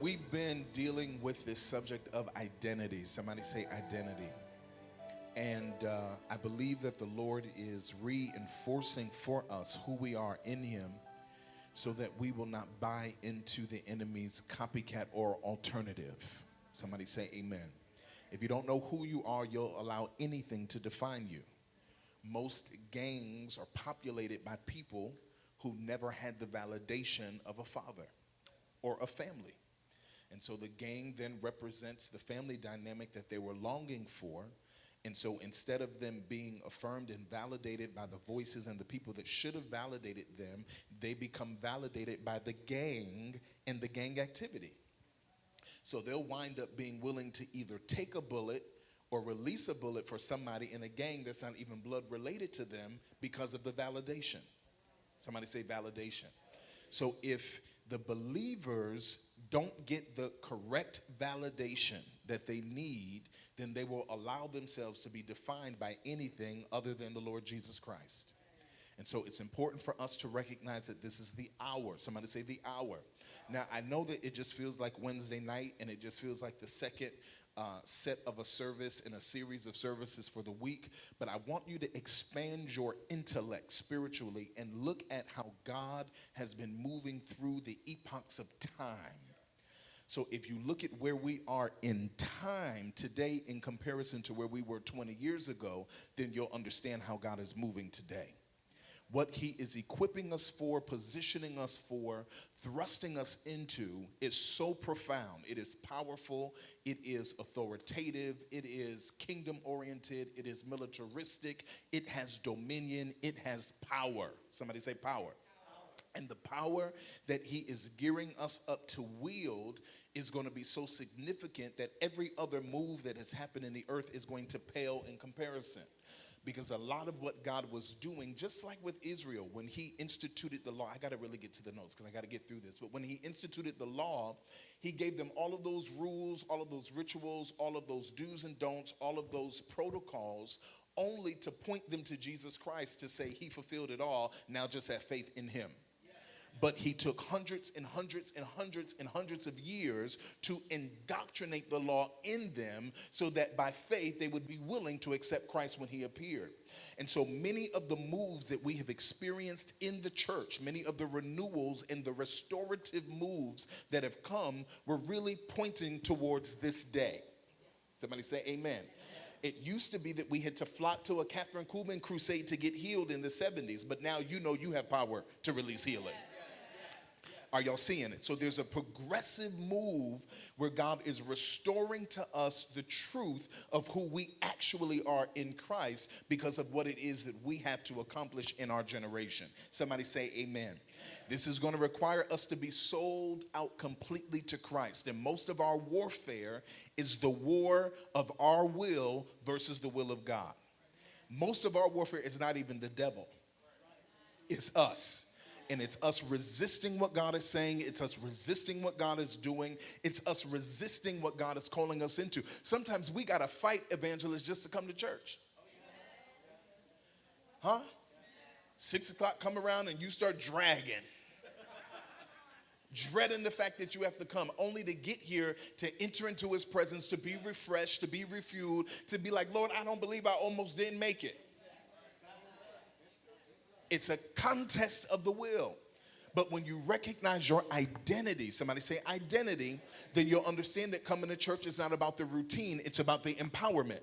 We've been dealing with this subject of identity. Somebody say identity. And uh, I believe that the Lord is reinforcing for us who we are in Him so that we will not buy into the enemy's copycat or alternative. Somebody say amen. If you don't know who you are, you'll allow anything to define you. Most gangs are populated by people who never had the validation of a father or a family. And so the gang then represents the family dynamic that they were longing for. And so instead of them being affirmed and validated by the voices and the people that should have validated them, they become validated by the gang and the gang activity. So they'll wind up being willing to either take a bullet or release a bullet for somebody in a gang that's not even blood related to them because of the validation. Somebody say validation. So if the believers don't get the correct validation that they need, then they will allow themselves to be defined by anything other than the Lord Jesus Christ. And so it's important for us to recognize that this is the hour. Somebody say the hour. Now, I know that it just feels like Wednesday night and it just feels like the second uh, set of a service in a series of services for the week, but I want you to expand your intellect spiritually and look at how God has been moving through the epochs of time. So if you look at where we are in time today in comparison to where we were 20 years ago, then you'll understand how God is moving today what he is equipping us for, positioning us for, thrusting us into is so profound. It is powerful, it is authoritative, it is kingdom oriented, it is militaristic, it has dominion, it has power. Somebody say power. And the power that he is gearing us up to wield is going to be so significant that every other move that has happened in the earth is going to pale in comparison because a lot of what God was doing, just like with Israel, when he instituted the law, I got to really get to the notes because I got to get through this. But when he instituted the law, he gave them all of those rules, all of those rituals, all of those do's and don'ts, all of those protocols, only to point them to Jesus Christ to say he fulfilled it all. Now just have faith in him but he took hundreds and hundreds and hundreds and hundreds of years to indoctrinate the law in them so that by faith they would be willing to accept Christ when he appeared. And so many of the moves that we have experienced in the church, many of the renewals and the restorative moves that have come, were really pointing towards this day. Somebody say, Amen. It used to be that we had to flock to a Kathryn Kuhlman crusade to get healed in the 70s, but now you know you have power to release healing. Are y'all seeing it? So there's a progressive move where God is restoring to us the truth of who we actually are in Christ because of what it is that we have to accomplish in our generation. Somebody say amen. This is going to require us to be sold out completely to Christ. And most of our warfare is the war of our will versus the will of God. Most of our warfare is not even the devil, it's us and it's us resisting what God is saying. It's us resisting what God is doing. It's us resisting what God is calling us into. Sometimes we got to fight evangelists just to come to church. Huh? Six o'clock come around and you start dragging. Dreading the fact that you have to come, only to get here to enter into his presence, to be refreshed, to be refueled, to be like, Lord, I don't believe I almost didn't make it. It's a contest of the will. But when you recognize your identity, somebody say identity, then you'll understand that coming to church is not about the routine, it's about the empowerment.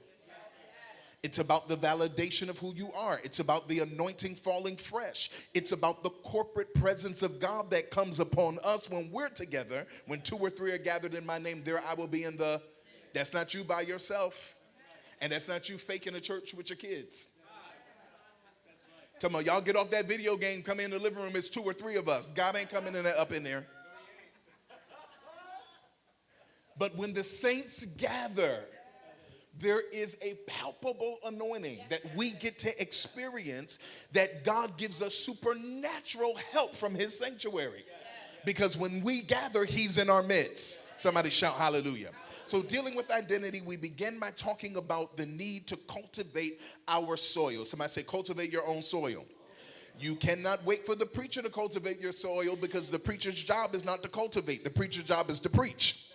It's about the validation of who you are. It's about the anointing falling fresh. It's about the corporate presence of God that comes upon us when we're together. When two or three are gathered in my name, there I will be in the. That's not you by yourself. And that's not you faking a church with your kids. Tell me, y'all get off that video game, come in the living room, it's two or three of us. God ain't coming in up in there. But when the saints gather, there is a palpable anointing that we get to experience that God gives us supernatural help from his sanctuary. Because when we gather, he's in our midst. Somebody shout hallelujah. So, dealing with identity, we begin by talking about the need to cultivate our soil. Somebody say, cultivate your own soil. You cannot wait for the preacher to cultivate your soil because the preacher's job is not to cultivate, the preacher's job is to preach.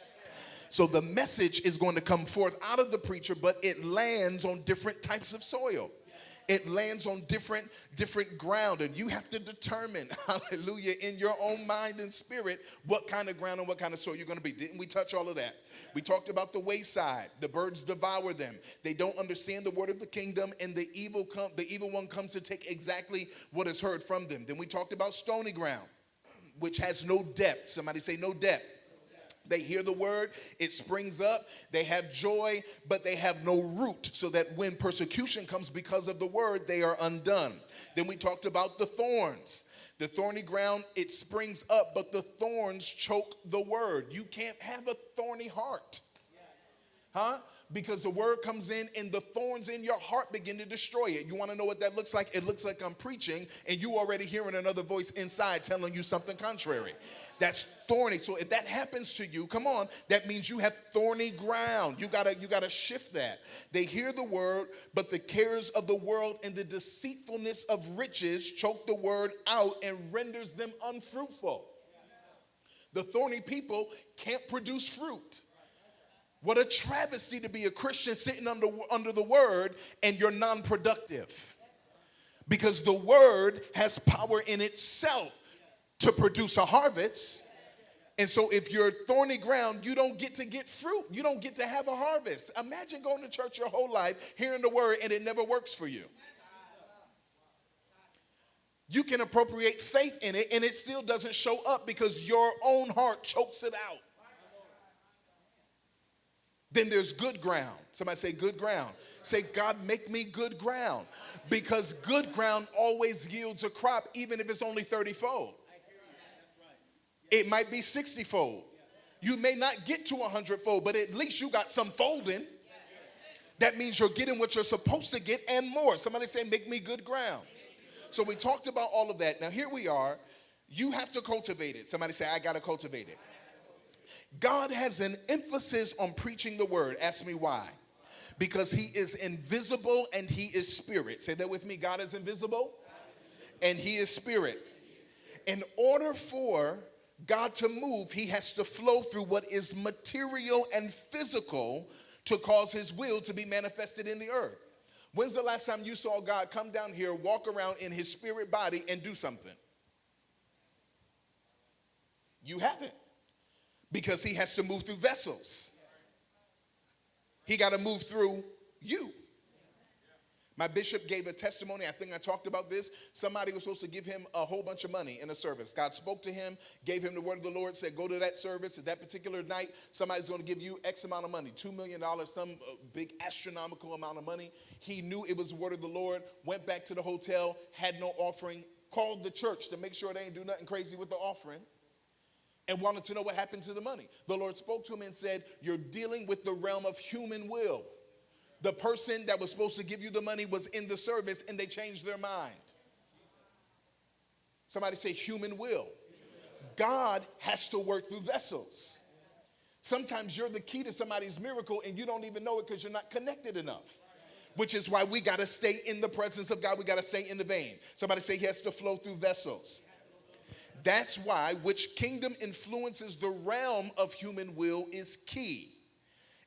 So the message is going to come forth out of the preacher, but it lands on different types of soil it lands on different different ground and you have to determine hallelujah in your own mind and spirit what kind of ground and what kind of soil you're going to be. Didn't we touch all of that? We talked about the wayside. The birds devour them. They don't understand the word of the kingdom and the evil come the evil one comes to take exactly what is heard from them. Then we talked about stony ground which has no depth. Somebody say no depth they hear the word, it springs up, they have joy, but they have no root, so that when persecution comes because of the word, they are undone. Then we talked about the thorns. The thorny ground, it springs up, but the thorns choke the word. You can't have a thorny heart. Huh? because the word comes in and the thorns in your heart begin to destroy it. You want to know what that looks like? It looks like I'm preaching and you already hearing another voice inside telling you something contrary. That's thorny. So if that happens to you, come on, that means you have thorny ground. You gotta, you gotta shift that. They hear the word, but the cares of the world and the deceitfulness of riches choke the word out and renders them unfruitful. The thorny people can't produce fruit. What a travesty to be a Christian sitting under, under the word and you're non productive. Because the word has power in itself to produce a harvest. And so if you're thorny ground, you don't get to get fruit. You don't get to have a harvest. Imagine going to church your whole life, hearing the word, and it never works for you. You can appropriate faith in it, and it still doesn't show up because your own heart chokes it out. Then there's good ground. Somebody say, good ground. Say, God, make me good ground. Because good ground always yields a crop, even if it's only 30 fold. It might be 60 fold. You may not get to 100 fold, but at least you got some folding. That means you're getting what you're supposed to get and more. Somebody say, make me good ground. So we talked about all of that. Now here we are. You have to cultivate it. Somebody say, I got to cultivate it. God has an emphasis on preaching the word. Ask me why. Because he is invisible and he is spirit. Say that with me God is invisible and he is spirit. In order for God to move, he has to flow through what is material and physical to cause his will to be manifested in the earth. When's the last time you saw God come down here, walk around in his spirit body, and do something? You haven't because he has to move through vessels. He got to move through you. My bishop gave a testimony. I think I talked about this. Somebody was supposed to give him a whole bunch of money in a service. God spoke to him, gave him the word of the Lord, said, Go to that service at that particular night. Somebody's going to give you X amount of money $2 million, some uh, big astronomical amount of money. He knew it was the word of the Lord, went back to the hotel, had no offering, called the church to make sure they ain't do nothing crazy with the offering and wanted to know what happened to the money. The Lord spoke to him and said, You're dealing with the realm of human will. The person that was supposed to give you the money was in the service and they changed their mind. Somebody say, human will. God has to work through vessels. Sometimes you're the key to somebody's miracle and you don't even know it because you're not connected enough. Which is why we got to stay in the presence of God. We got to stay in the vein. Somebody say he has to flow through vessels. That's why which kingdom influences the realm of human will is key.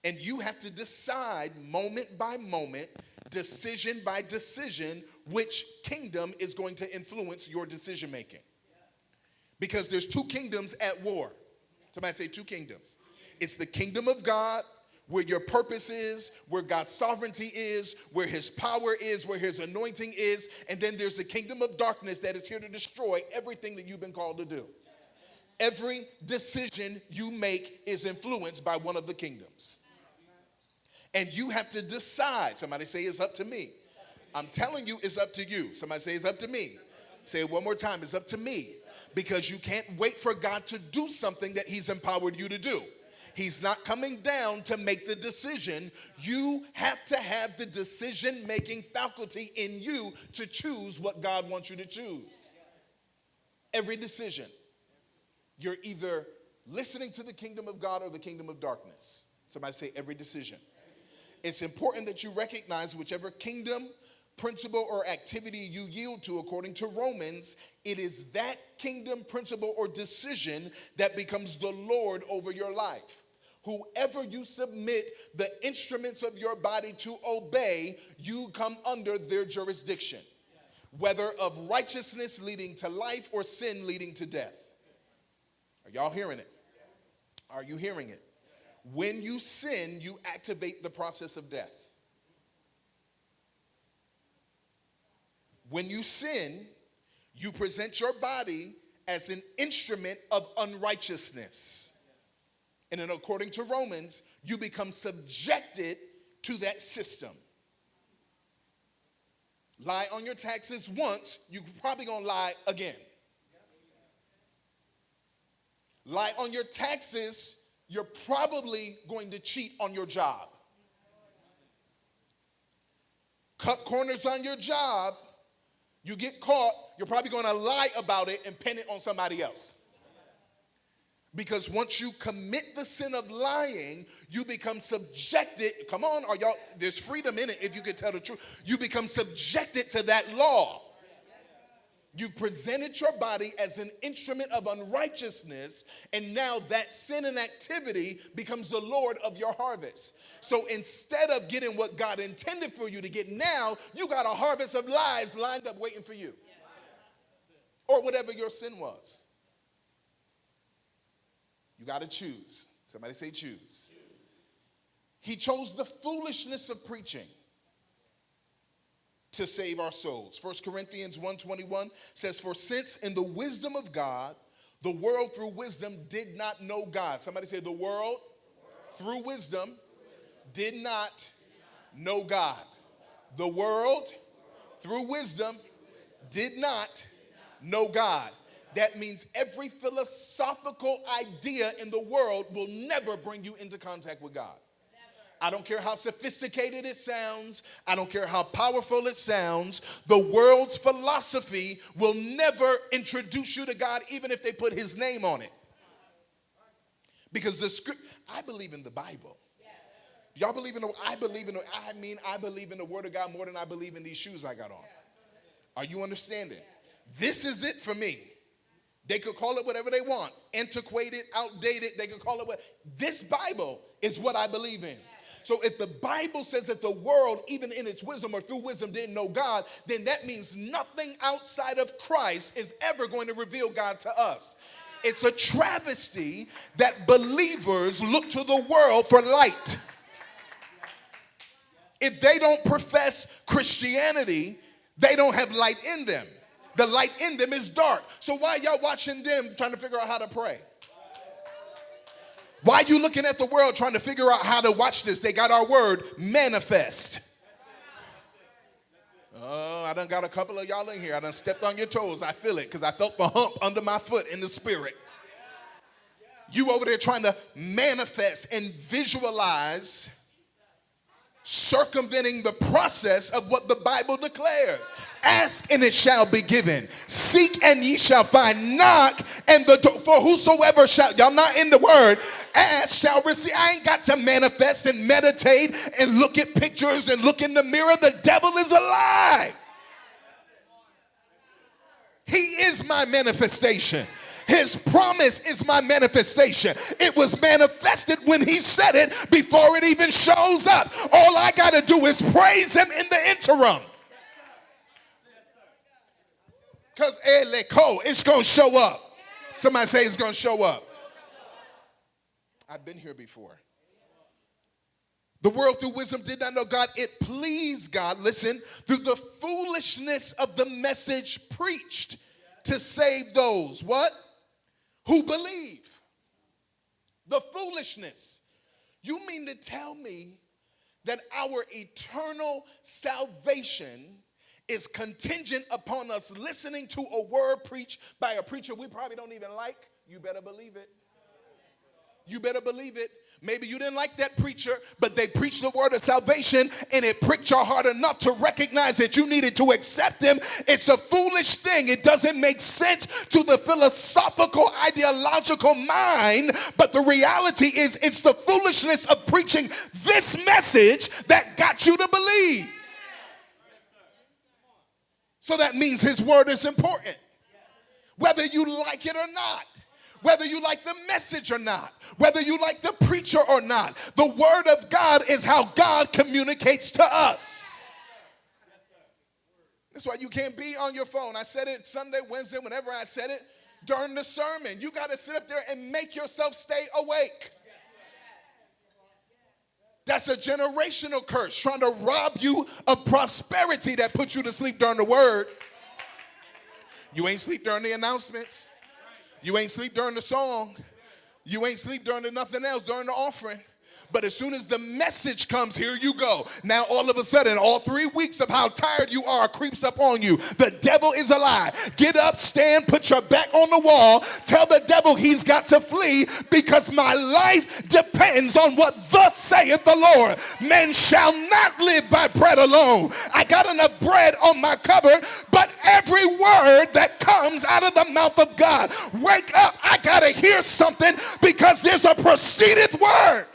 And you have to decide moment by moment, decision by decision, which kingdom is going to influence your decision making. Because there's two kingdoms at war. Somebody say two kingdoms. It's the kingdom of God, where your purpose is, where God's sovereignty is, where his power is, where his anointing is. And then there's the kingdom of darkness that is here to destroy everything that you've been called to do. Every decision you make is influenced by one of the kingdoms. And you have to decide. Somebody say it's up to me. I'm telling you, it's up to you. Somebody say it's up to me. Say it one more time. It's up to me. Because you can't wait for God to do something that He's empowered you to do. He's not coming down to make the decision. You have to have the decision making faculty in you to choose what God wants you to choose. Every decision. You're either listening to the kingdom of God or the kingdom of darkness. Somebody say every decision it's important that you recognize whichever kingdom principle or activity you yield to, according to Romans, it is that kingdom principle or decision that becomes the Lord over your life. Whoever you submit the instruments of your body to obey, you come under their jurisdiction, whether of righteousness leading to life or sin leading to death. Are y'all hearing it? Are you hearing it? When you sin, you activate the process of death. When you sin, you present your body as an instrument of unrighteousness. And then, according to Romans, you become subjected to that system. Lie on your taxes once, you're probably gonna lie again. Lie on your taxes, you're probably going to cheat on your job. Cut corners on your job, you get caught, you're probably going to lie about it and pin it on somebody else. Because once you commit the sin of lying, you become subjected. Come on, are y'all? There's freedom in it if you can tell the truth. You become subjected to that law. You presented your body as an instrument of unrighteousness, and now that sin and activity becomes the Lord of your harvest. So instead of getting what God intended for you to get now, you got a harvest of lies lined up waiting for you. Or whatever your sin was. You got to choose. Somebody say, choose. He chose the foolishness of preaching to save our souls. 1 Corinthians 1:21 says for since in the wisdom of God the world through wisdom did not know God. Somebody say the world, through wisdom did not know God. The world through wisdom did not know God. That means every philosophical idea in the world will never bring you into contact with God. I don't care how sophisticated it sounds. I don't care how powerful it sounds. The world's philosophy will never introduce you to God, even if they put his name on it. Because the script, I believe in the Bible. Y'all believe in the, I believe in the, I mean, I believe in the word of God more than I believe in these shoes I got on. Are you understanding? This is it for me. They could call it whatever they want antiquated, outdated. They could call it what. This Bible is what I believe in. So if the Bible says that the world, even in its wisdom or through wisdom, didn't know God, then that means nothing outside of Christ is ever going to reveal God to us. It's a travesty that believers look to the world for light. If they don't profess Christianity, they don't have light in them. The light in them is dark. So why y'all watching them trying to figure out how to pray? Why are you looking at the world trying to figure out how to watch this? They got our word manifest. Oh, I done got a couple of y'all in here. I done stepped on your toes. I feel it because I felt the hump under my foot in the spirit. You over there trying to manifest and visualize circumventing the process of what the Bible declares. Ask and it shall be given. Seek and ye shall find. Knock and the door for whosoever shall y'all not in the word ask shall receive. I ain't got to manifest and meditate and look at pictures and look in the mirror. The devil is a lie. He is my manifestation. His promise is my manifestation. It was manifested when He said it before it even shows up. All I got to do is praise Him in the interim. Because eh, it's going to show up. Somebody say it's going to show up. I've been here before. The world through wisdom did not know God. It pleased God, listen, through the foolishness of the message preached to save those. What? Who believe. The foolishness. You mean to tell me that our eternal salvation is contingent upon us listening to a word preached by a preacher we probably don't even like? You better believe it. You better believe it. Maybe you didn't like that preacher, but they preached the word of salvation and it pricked your heart enough to recognize that you needed to accept him. It's a foolish thing. It doesn't make sense to the philosophical, ideological mind, but the reality is it's the foolishness of preaching this message that got you to believe. So that means his word is important, whether you like it or not. Whether you like the message or not, whether you like the preacher or not, the word of God is how God communicates to us. That's why you can't be on your phone. I said it Sunday, Wednesday, whenever I said it during the sermon. You got to sit up there and make yourself stay awake. That's a generational curse trying to rob you of prosperity that puts you to sleep during the word. You ain't sleep during the announcements. You ain't sleep during the song. You ain't sleep during the nothing else during the offering. But as soon as the message comes, here you go. Now, all of a sudden, all three weeks of how tired you are creeps up on you. The devil is a lie. Get up, stand, put your back on the wall. Tell the devil he's got to flee because my life depends on what thus saith the Lord. Men shall not live by bread alone. I got enough bread on my cupboard, but every word that comes out of the mouth of God, wake up. I got to hear something because there's a proceedeth word.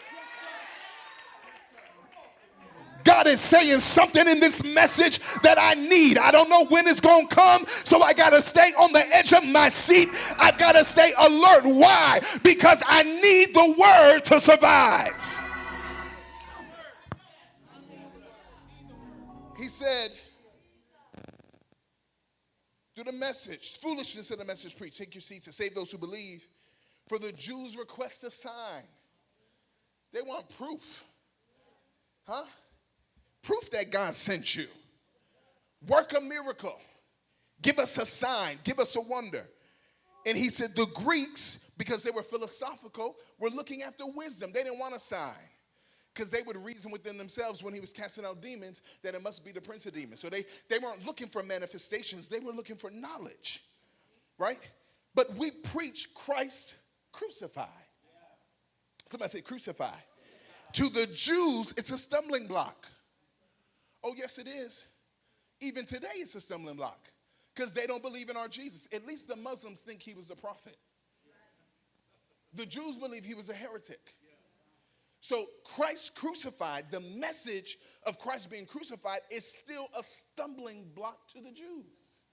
God is saying something in this message that I need. I don't know when it's going to come, so I got to stay on the edge of my seat. I've got to stay alert. Why? Because I need the word to survive. He said, "Do the message, foolishness of the message preach. Take your seats and save those who believe. For the Jews request a sign. They want proof. Huh? Proof that God sent you. Work a miracle. Give us a sign. Give us a wonder. And he said the Greeks, because they were philosophical, were looking after wisdom. They didn't want a sign because they would reason within themselves when he was casting out demons that it must be the prince of demons. So they, they weren't looking for manifestations, they were looking for knowledge, right? But we preach Christ crucified. Somebody say crucified. To the Jews, it's a stumbling block. Oh, yes, it is. Even today, it's a stumbling block because they don't believe in our Jesus. At least the Muslims think he was the prophet. The Jews believe he was a heretic. So, Christ crucified, the message of Christ being crucified is still a stumbling block to the Jews.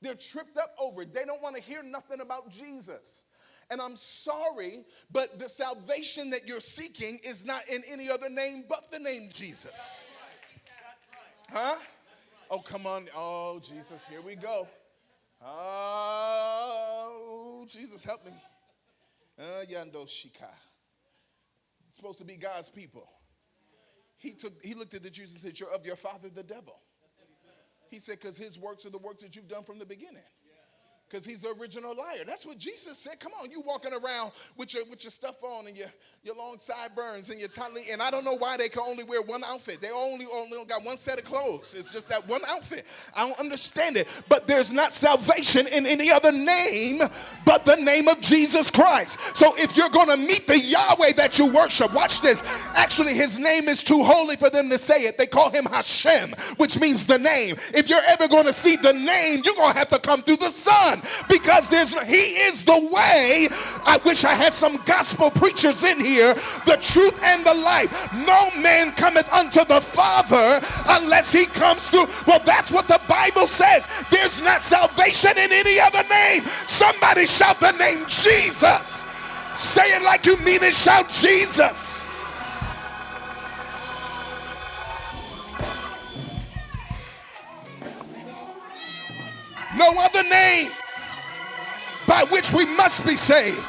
They're tripped up over it. They don't want to hear nothing about Jesus. And I'm sorry, but the salvation that you're seeking is not in any other name but the name Jesus. Huh? Oh, come on. Oh, Jesus, here we go. Oh, Jesus, help me. Uh, Yando Shika. It's supposed to be God's people. He took he looked at the Jews and said, You're of your father the devil. He said, because his works are the works that you've done from the beginning because he's the original liar. That's what Jesus said. Come on, you walking around with your with your stuff on and your, your long sideburns and your tightly. And I don't know why they can only wear one outfit. They only only got one set of clothes. It's just that one outfit. I don't understand it. But there's not salvation in any other name but the name of Jesus Christ. So if you're gonna meet the Yahweh that you worship, watch this. Actually, his name is too holy for them to say it. They call him Hashem, which means the name. If you're ever gonna see the name, you're gonna have to come through the Son because there's he is the way. I wish I had some gospel preachers in here. The truth and the life. No man cometh unto the Father unless he comes through. Well, that's what the Bible says. There's not salvation in any other name. Somebody shout the name Jesus. Say it like you mean it. Shout Jesus. No other name by which we must be saved.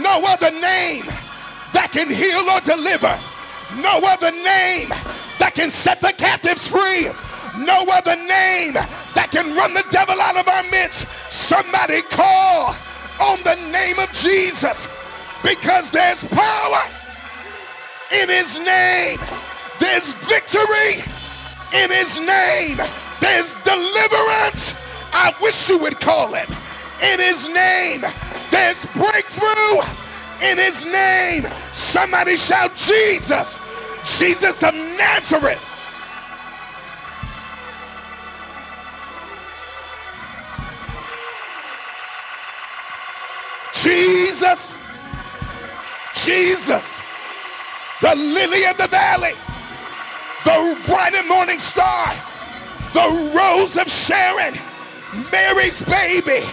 No other name that can heal or deliver. No other name that can set the captives free. No other name that can run the devil out of our midst. Somebody call on the name of Jesus because there's power in his name. There's victory in his name. There's deliverance. I wish you would call it in his name. There's breakthrough in his name. Somebody shout Jesus. Jesus of Nazareth. Jesus. Jesus. The lily of the valley. The bright and morning star. the rose of Sharon, Mary's baby,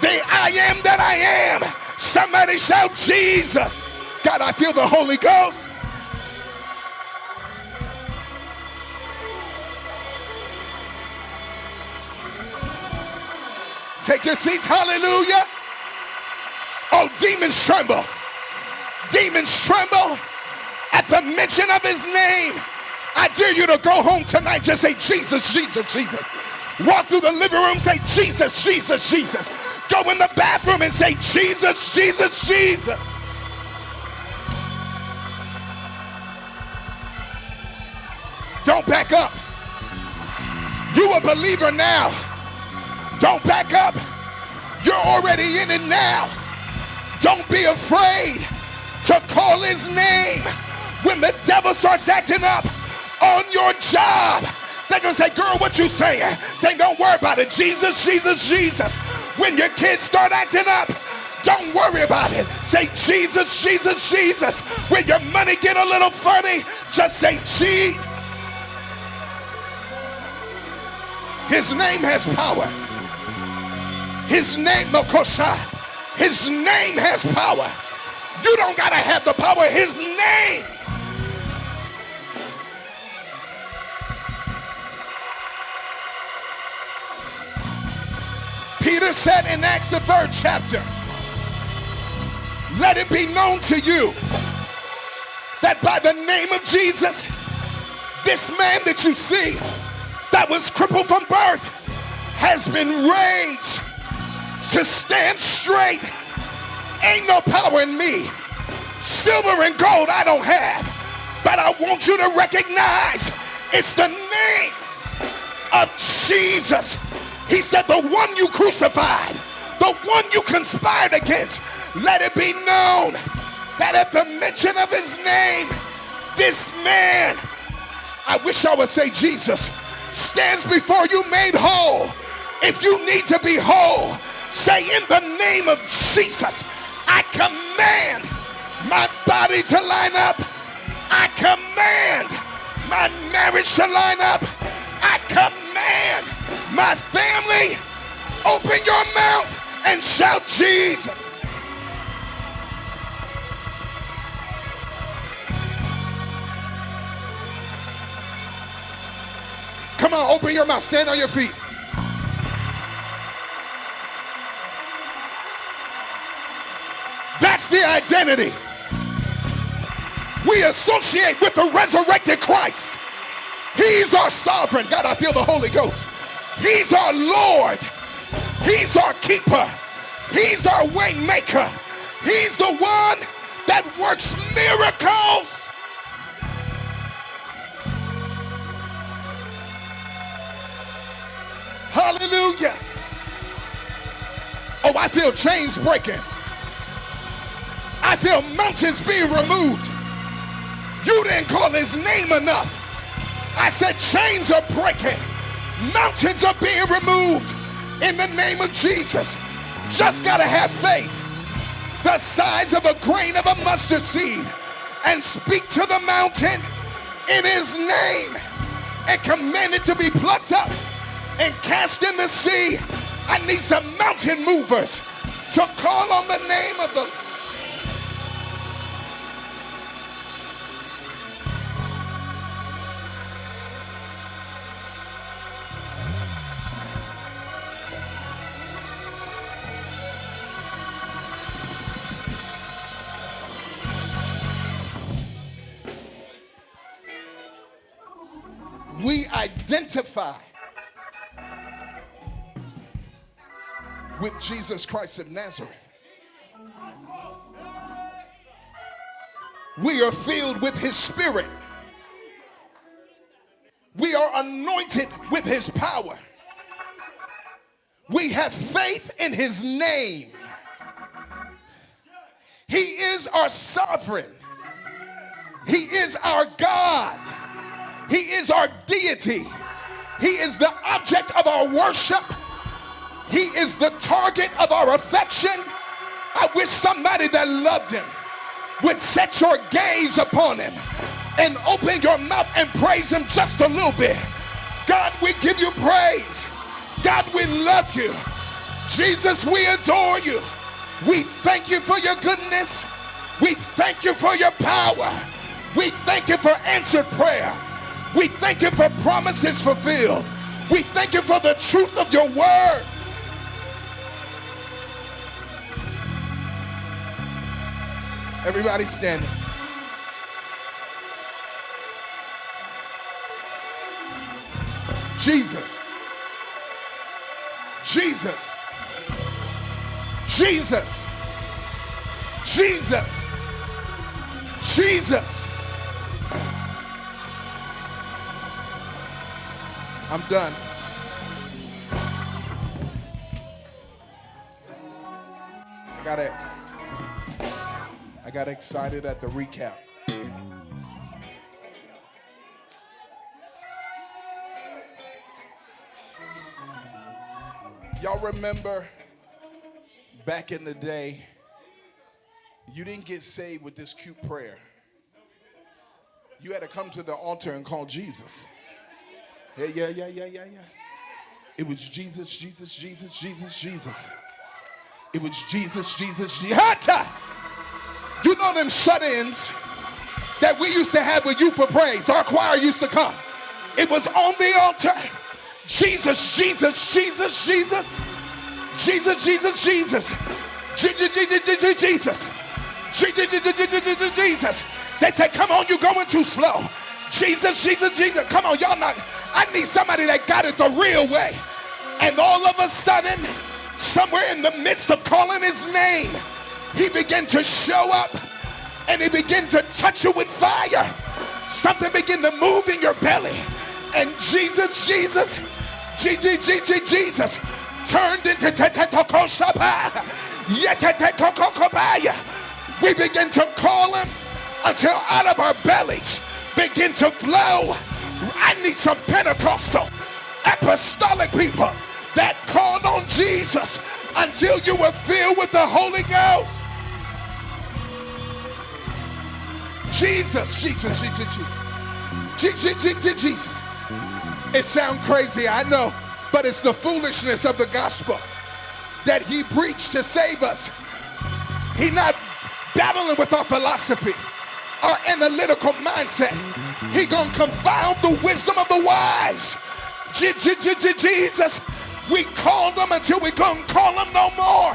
the I am that I am. Somebody shout Jesus. God, I feel the Holy Ghost. Take your seats. Hallelujah. Oh, demons tremble. Demons tremble at the mention of his name. I dare you to go home tonight. Just say, Jesus, Jesus, Jesus. Walk through the living room, say, Jesus, Jesus, Jesus. Go in the bathroom and say, Jesus, Jesus, Jesus. Don't back up. You a believer now. Don't back up. You're already in it now. Don't be afraid to call his name when the devil starts acting up on your job. They're gonna say, girl, what you saying? Say, don't worry about it. Jesus, Jesus, Jesus. When your kids start acting up, don't worry about it. Say Jesus, Jesus, Jesus. When your money get a little funny, just say G. His name has power. His name, Mokosha, his name has power. You don't got to have the power. His name. Peter said in Acts, the third chapter, let it be known to you that by the name of Jesus, this man that you see that was crippled from birth has been raised to stand straight. Ain't no power in me. Silver and gold I don't have. But I want you to recognize it's the name of Jesus. He said, the one you crucified, the one you conspired against, let it be known that at the mention of his name, this man, I wish I would say Jesus, stands before you made whole. If you need to be whole, Say, in the name of Jesus, I command my body to line up. I command my marriage to line up. I command my family. Open your mouth and shout, Jesus. Come on, open your mouth. Stand on your feet. That's the identity. We associate with the resurrected Christ. He's our sovereign. God, I feel the Holy Ghost. He's our Lord. He's our keeper. He's our way maker. He's the one that works miracles. Hallelujah. Oh, I feel chains breaking. I feel mountains being removed. You didn't call his name enough. I said chains are breaking. Mountains are being removed in the name of Jesus. Just got to have faith the size of a grain of a mustard seed and speak to the mountain in his name and command it to be plucked up and cast in the sea. I need some mountain movers to call on the name of the identify with Jesus Christ of Nazareth. We are filled with his spirit. We are anointed with his power. We have faith in his name. He is our sovereign. He is our God. He is our deity. He is the object of our worship. He is the target of our affection. I wish somebody that loved him would set your gaze upon him and open your mouth and praise him just a little bit. God, we give you praise. God, we love you. Jesus, we adore you. We thank you for your goodness. We thank you for your power. We thank you for answered prayer. We thank you for promises fulfilled. We thank you for the truth of your word. Everybody standing. Jesus. Jesus. Jesus. Jesus. Jesus. I'm done. I got it. I got excited at the recap. Y'all remember back in the day, you didn't get saved with this cute prayer. You had to come to the altar and call Jesus. Yeah, yeah, yeah, yeah, yeah, yeah. It was Jesus, Jesus, Jesus, Jesus, Jesus. It was Jesus, Jesus, Jesus. You know them shut-ins that we used to have with you for praise. Our choir used to come. It was on the altar. Jesus, Jesus, Jesus, Jesus. Jesus, Jesus, Jesus. Jesus, Jesus, Jesus. Jesus. They said, come on, you're going too slow. Jesus, Jesus, Jesus. Come on, y'all not. I need somebody that got it the real way. And all of a sudden, somewhere in the midst of calling his name, he began to show up and he began to touch you with fire. Something began to move in your belly. And Jesus, Jesus, G G G G Jesus turned into We begin to call him until out of our bellies begin to flow. I need some Pentecostal, apostolic people that called on Jesus until you were filled with the Holy Ghost. Jesus, Jesus, Jesus, Jesus, Jesus. It sounds crazy, I know, but it's the foolishness of the gospel that he preached to save us. He not battling with our philosophy, our analytical mindset. He gonna confound the wisdom of the wise. Jesus, we called him until we couldn't call him no more.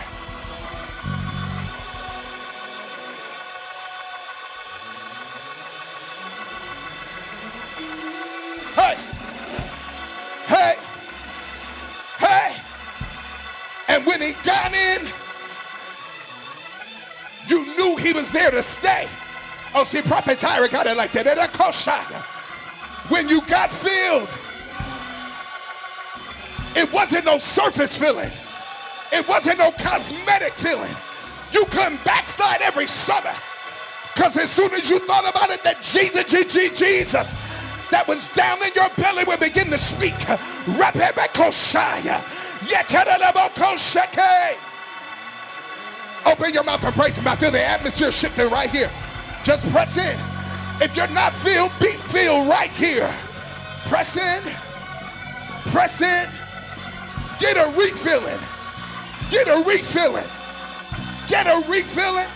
Hey, hey, hey. And when he got in, you knew he was there to stay. Oh, see, Prophet Tyra got it like that. When you got filled, it wasn't no surface feeling. It wasn't no cosmetic feeling. You couldn't backslide every summer. Because as soon as you thought about it, that Jesus, Jesus, Jesus, that was down in your belly would begin to speak. Open your mouth and praise him. I feel the atmosphere shifting right here. Just press in. If you're not filled, be filled right here. Press in. Press in. Get a refilling. Get a refilling. Get a refilling.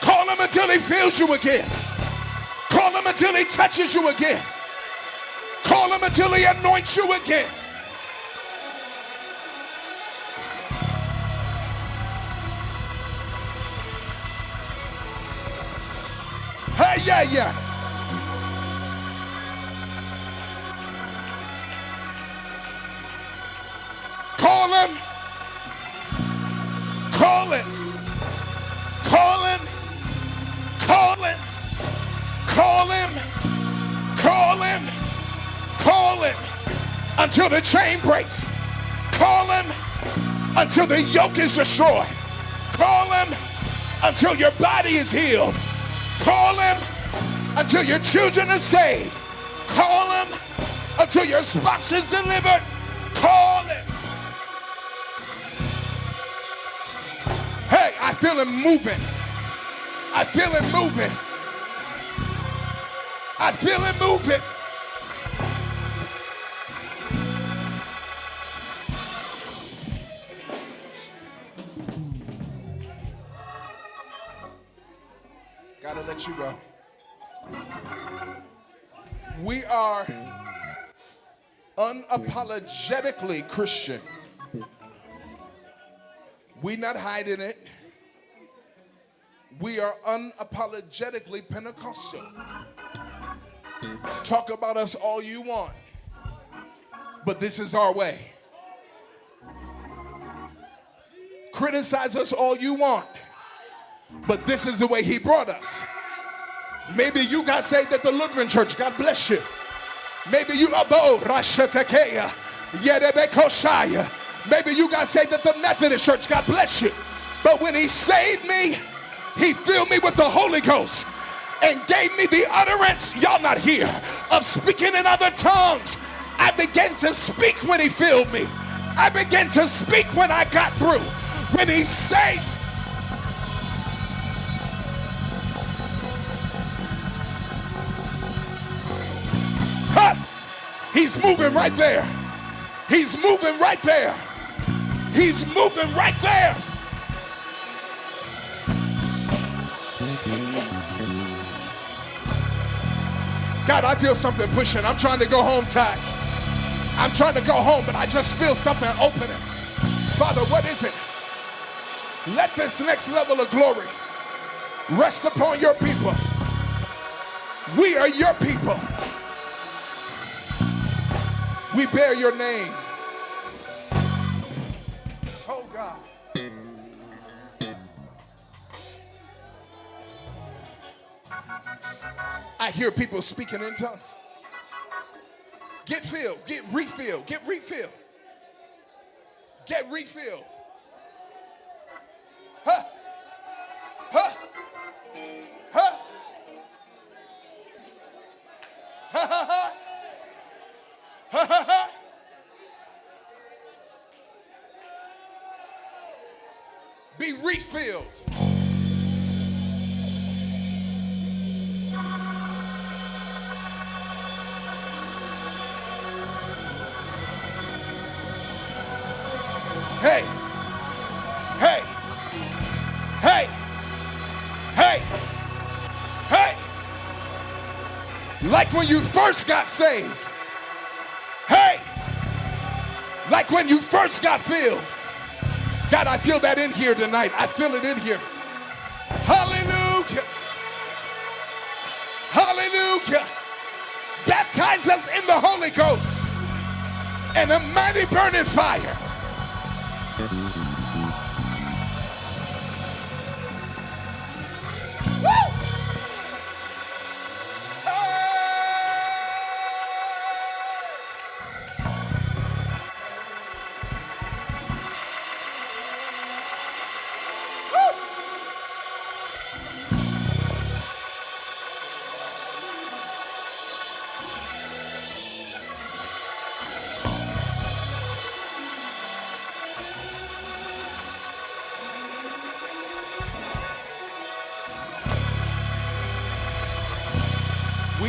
Call him until he fills you again. Call him until he touches you again. Call him until he anoints you again. Yeah, yeah. Call him. Call him. Call him. Call him. Call him. Call him. Call him until the chain breaks. Call him until the yoke is destroyed. Call him until your body is healed. Call him until your children are saved. Call him until your spouse is delivered. Call him. Hey, I feel him moving. I feel him moving. I feel him moving. Gotta let you go. We are unapologetically Christian. We not hiding it. We are unapologetically Pentecostal. Talk about us all you want, but this is our way. Criticize us all you want, but this is the way he brought us. Maybe you got saved at the Lutheran church. God bless you. Maybe you oh, abo rashatekeya yerebekoshaya. Maybe you got saved at the Methodist church. God bless you. But when he saved me, he filled me with the Holy Ghost and gave me the utterance, y'all not here, of speaking in other tongues. I began to speak when he filled me. I began to speak when I got through. When he saved He's moving right there. He's moving right there. He's moving right there. God, I feel something pushing. I'm trying to go home tight. I'm trying to go home, but I just feel something opening. Father, what is it? Let this next level of glory rest upon your people. We are your people. We bear your name. Oh God. I hear people speaking in tongues. Get filled, get refilled, get refilled, get refilled. Huh? Huh? Huh? Ha ha ha! Be refilled. Hey, hey, hey, hey, hey. Like when you first got saved. Like when you first got filled. God, I feel that in here tonight. I feel it in here. Hallelujah. Hallelujah. Baptize us in the Holy Ghost and a mighty burning fire.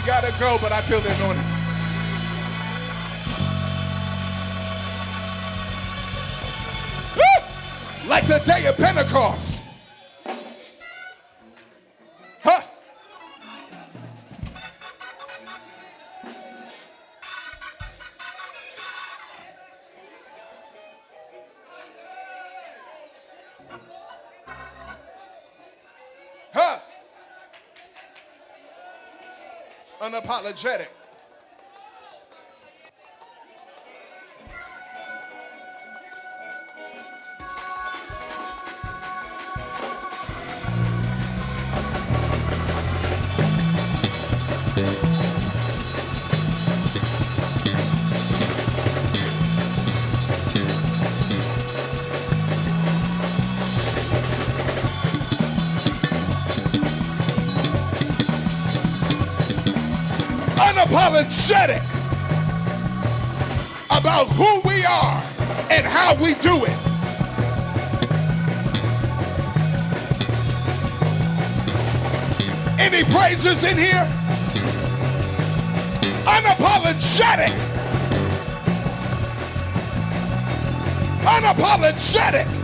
Gotta go, but I feel the anointing. Woo! Like the day of Pentecost. Unapologetic. Unapologetic about who we are and how we do it. Any praisers in here? Unapologetic. Unapologetic.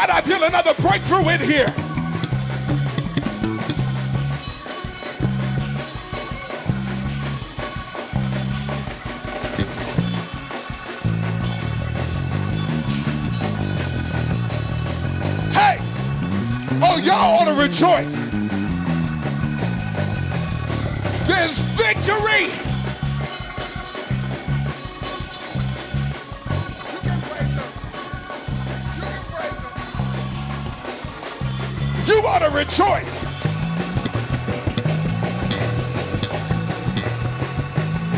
God, I feel another breakthrough in here. Hey, oh, y'all ought to rejoice. There's victory. Rejoice.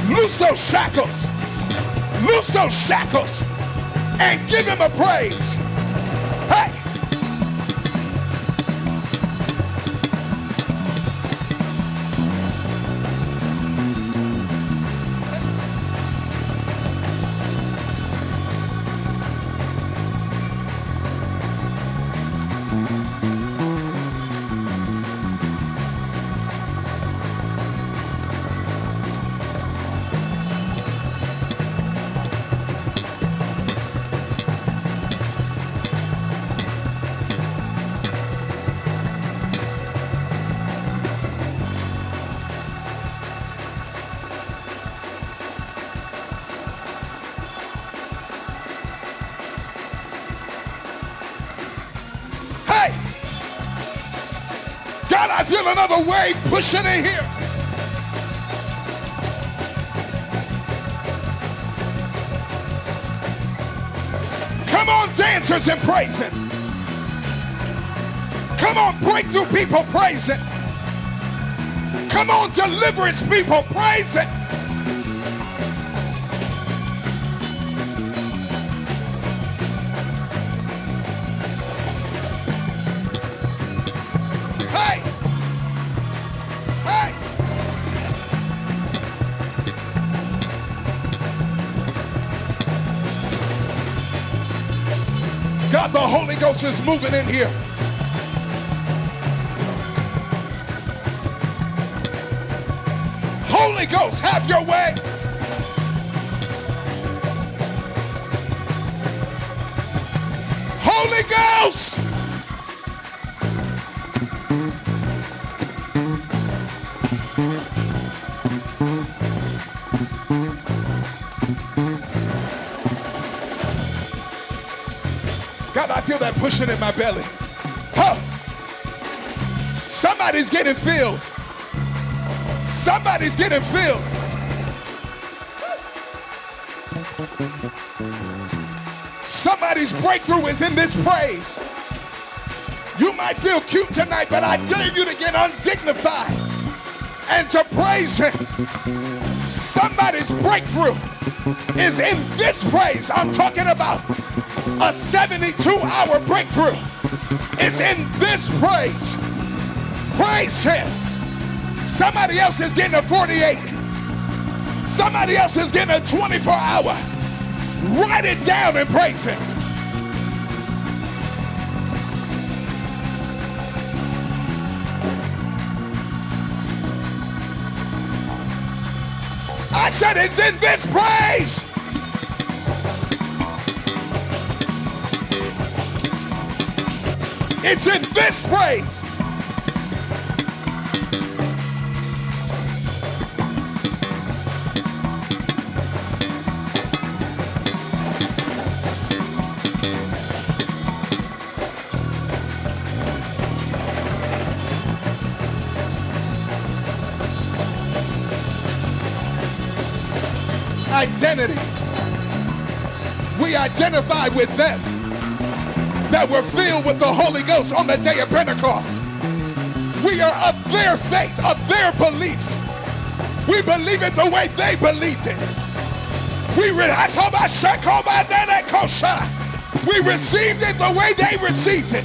Loose those shackles. Loose those shackles. And give him a praise. I feel another wave pushing in here. Come on, dancers, and praise Him. Come on, breakthrough people, praise Him. Come on, deliverance people, praise Him. God, the Holy Ghost is moving in here. Holy Ghost, have your way. Holy Ghost! I feel that pushing in my belly. Huh. Somebody's getting filled. Somebody's getting filled. Somebody's breakthrough is in this praise. You might feel cute tonight, but I dare you to get undignified and to praise Him. Somebody's breakthrough is in this praise. I'm talking about a 72 hour breakthrough is in this praise. Praise Him. Somebody else is getting a 48. Somebody else is getting a 24 hour. Write it down and praise Him. I said it's in this praise. It's in this place. Identity. We identify with them that were filled with the Holy Ghost on the day of Pentecost. We are of their faith, of their beliefs. We believe it the way they believed it. We, re- I about Shekobah, we received it the way they received it.